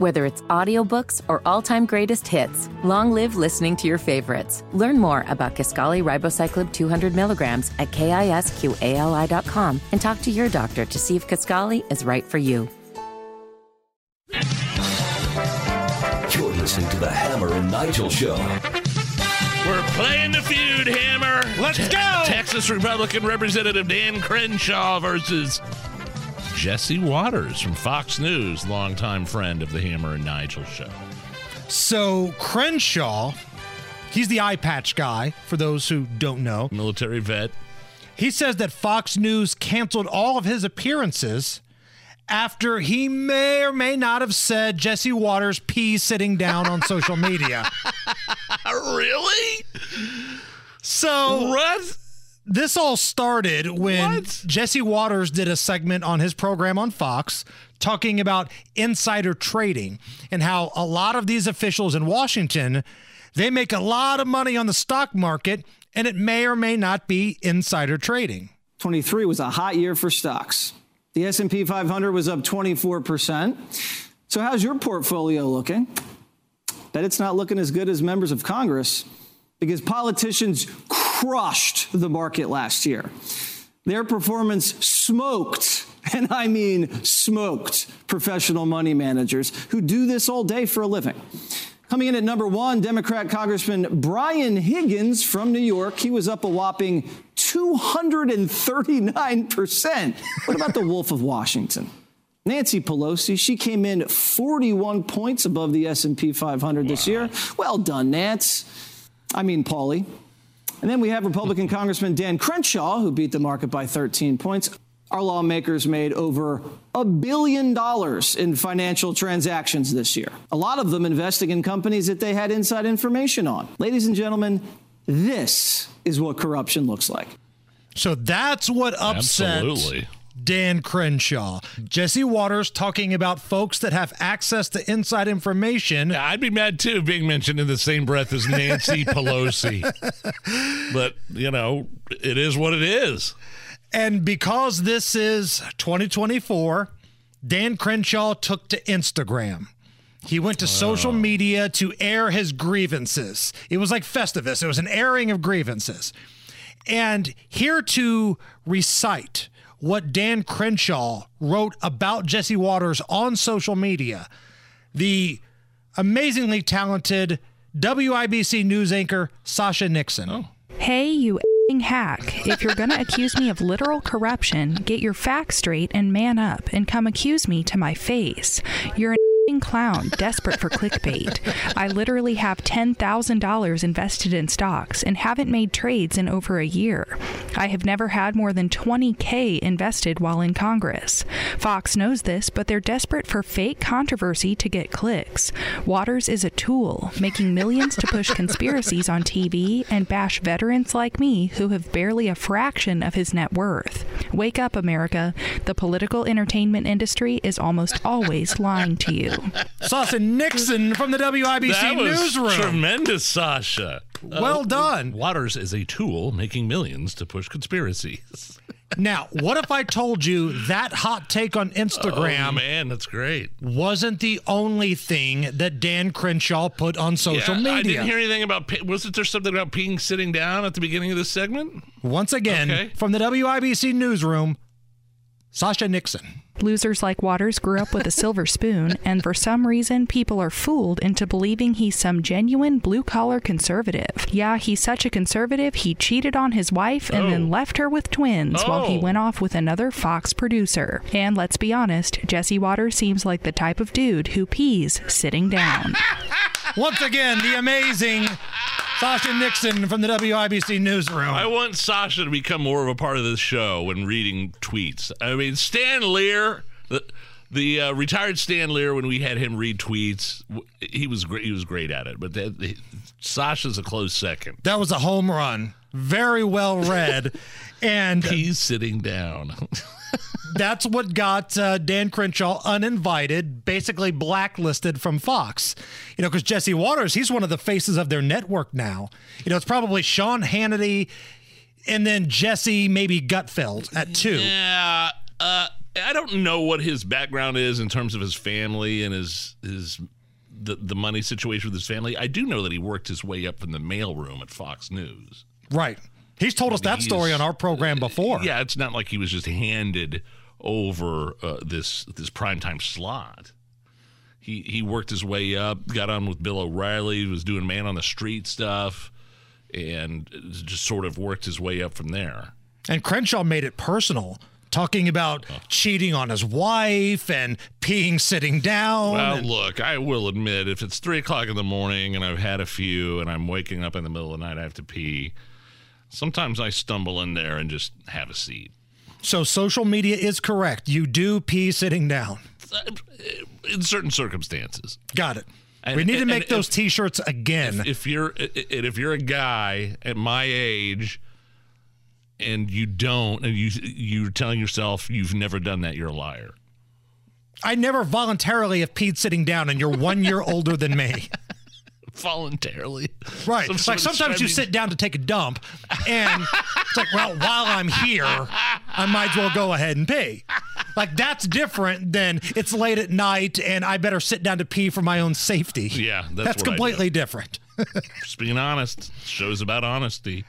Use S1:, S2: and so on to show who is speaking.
S1: Whether it's audiobooks or all-time greatest hits, long live listening to your favorites. Learn more about Kisqali Ribociclib 200 milligrams at kisqali.com and talk to your doctor to see if Kisqali is right for you.
S2: You're listening to the Hammer and Nigel Show.
S3: We're playing the feud, Hammer.
S4: Let's
S3: Te-
S4: go!
S3: Texas Republican Representative Dan Crenshaw versus Jesse Watters from Fox News, longtime friend of the Hammer and Nigel show.
S4: So Crenshaw, he's the eye patch guy, for those who don't know.
S3: Military vet.
S4: He says that Fox News canceled all of his appearances after he may or may not have said Jesse Watters pees sitting down on social media.
S3: really?
S4: So
S3: What?
S4: This all started when
S3: What?
S4: Jesse Watters did a segment on his program on Fox talking about insider trading and how a lot of these officials in Washington they make a lot of money on the stock market and it may or may not be insider trading.
S5: 23 was a hot year for stocks. The S&P 500 was up 24%. So how's your portfolio looking? Bet it's not looking as good as members of Congress because politicians crushed the market last year. Their performance smoked, and I mean smoked, professional money managers who do this all day for a living. Coming in at number one, Democrat Congressman Brian Higgins from New York. He was up a whopping 239%. What about the Wolf of Washington? Nancy Pelosi, she came in 41 points above the S&P 500 this year. Well done, Nance. I mean, Paulie. And then we have Republican Congressman Dan Crenshaw, who beat the market by 13 points. Our lawmakers made over a billion dollars in financial transactions this year, a lot of them investing in companies that they had inside information on. Ladies and gentlemen, this is what corruption looks like.
S4: So that's what upset
S3: Absolutely.
S4: Dan Crenshaw. Jesse Watters talking about folks that have access to inside information.
S3: Yeah, I'd be mad too being mentioned in the same breath as Nancy Pelosi. But, you know, it is what it is.
S4: And because this is 2024, Dan Crenshaw took to Instagram. He went to social media to air his grievances. It was like Festivus, it was an airing of grievances. And here to recite what Dan Crenshaw wrote about Jesse Watters on social media, the amazingly talented WIBC news anchor Sasha Nixon. Oh.
S6: Hey, you fing hack. If you're going to accuse me of literal corruption, get your facts straight and man up and come accuse me to my face. You're an clown desperate for clickbait. I literally have $10,000 invested in stocks and haven't made trades in over a year. I have never had more than 20K invested while in Congress. Fox knows this, but they're desperate for fake controversy to get clicks. Watters is a tool, making millions to push conspiracies on TV and bash veterans like me who have barely a fraction of his net worth. Wake up, America. The political entertainment industry is almost always lying to you.
S4: Sasha Nixon from the WIBC
S3: that was
S4: newsroom.
S3: tremendous, Sasha.
S4: Well uh, done.
S3: Watters is a tool making millions to push conspiracies.
S4: Now, what if I told you that hot take on Instagram?
S3: Oh, man, that's great.
S4: wasn't the only thing that Dan Crenshaw put on social
S3: Yeah, I
S4: media?
S3: didn't hear anything about. Wasn't there something about peeing sitting down at the beginning of this segment?
S4: Once again,
S3: Okay.
S4: from the WIBC newsroom, Sasha Nixon.
S6: Losers like Watters grew up with a silver spoon, and for some reason, people are fooled into believing he's some genuine blue collar conservative. Yeah, he's such a conservative, he cheated on his wife and
S3: Oh.
S6: then left her with twins while he
S3: Oh.
S6: went off with another Fox producer. And let's be honest, Jesse Watters seems like the type of dude who pees sitting down.
S4: Once again, the amazing Sasha Nixon from the WIBC newsroom.
S3: I want Sasha to become more of a part of this show when reading tweets. I mean, Stan Lear, the, the uh, retired Stan Lear, when we had him read tweets, he was great. He was great at it. But the, the, Sasha's a close second.
S4: that was a home run. Very well read. and
S3: He's sitting down.
S4: that's what got uh, Dan Crenshaw uninvited, basically blacklisted from Fox. You know, because Jesse Watters, he's one of the faces of their network now. You know, it's probably Sean Hannity and then Jesse, maybe Gutfeld at two.
S3: yeah. Uh, I don't know what his background is in terms of his family and his his the the money situation with his family. I do know that he worked his way up from the mailroom at Fox News.
S4: Right. He's told us that story on our program before.
S3: Yeah, it's not like he was just handed over uh, this this primetime slot. He he worked his way up, got on with Bill O'Reilly, was doing man on the street stuff, and just sort of worked his way up from there.
S4: And Crenshaw made it personal, talking about cheating on his wife and peeing sitting down.
S3: Well,
S4: and-
S3: look, I will admit, if it's three o'clock in the morning and I've had a few and I'm waking up in the middle of the night, I have to pee. Sometimes I stumble in there and just have a seat.
S4: so social media is correct. You do pee sitting down.
S3: Uh, in certain circumstances.
S4: Got it.
S3: And-
S4: we need to make those
S3: if-
S4: t-shirts again.
S3: if you're and if you're a guy at my age and you don't and you you're telling yourself you've never done that you're a liar
S4: I never voluntarily have peed sitting down and you're one year older than me.
S3: Voluntarily
S4: Right.
S3: Some
S4: like sometimes you sit down to take a dump and it's like, well, while I'm here, I might as well go ahead and pee. Like that's different than it's late at night and I better sit down to pee for my own safety.
S3: Yeah, that's
S4: that's
S3: what I do.
S4: completely different.
S3: just being honest shows about honesty